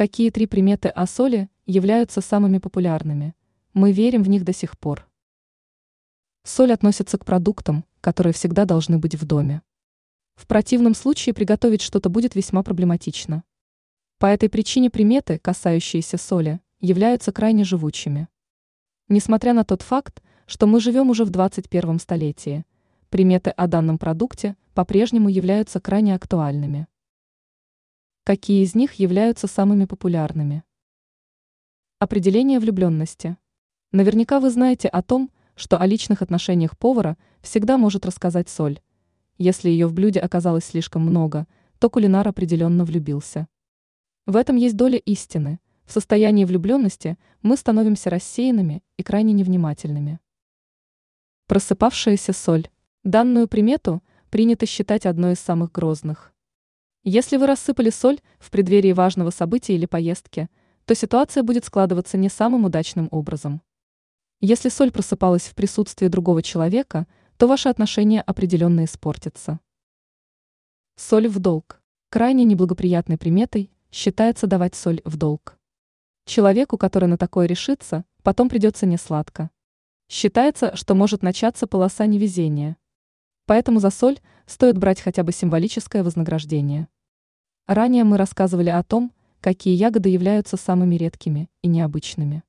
Какие три приметы о соли являются самыми популярными? Мы верим в них до сих пор. Соль относится к продуктам, которые всегда должны быть в доме. В противном случае приготовить что-то будет весьма проблематично. По этой причине приметы, касающиеся соли, являются крайне живучими. Несмотря на тот факт, что мы живем уже в 21 столетии, приметы о данном продукте по-прежнему являются крайне актуальными. Какие из них являются самыми популярными? Определение влюбленности. Наверняка вы знаете о том, что о личных отношениях повара всегда может рассказать соль. Если ее в блюде оказалось слишком много, то кулинар определенно влюбился. В этом есть доля истины. В состоянии влюбленности мы становимся рассеянными и крайне невнимательными. Просыпавшаяся соль. Данную примету принято считать одной из самых грозных. Если вы рассыпали соль в преддверии важного события или поездки, то ситуация будет складываться не самым удачным образом. Если соль просыпалась в присутствии другого человека, то ваши отношения определенно испортятся. Соль в долг. Крайне неблагоприятной приметой считается давать соль в долг. Человеку, который на такое решится, потом придется несладко. Считается, что может начаться полоса невезения. Поэтому за соль стоит брать хотя бы символическое вознаграждение. Ранее мы рассказывали о том, какие ягоды являются самыми редкими и необычными.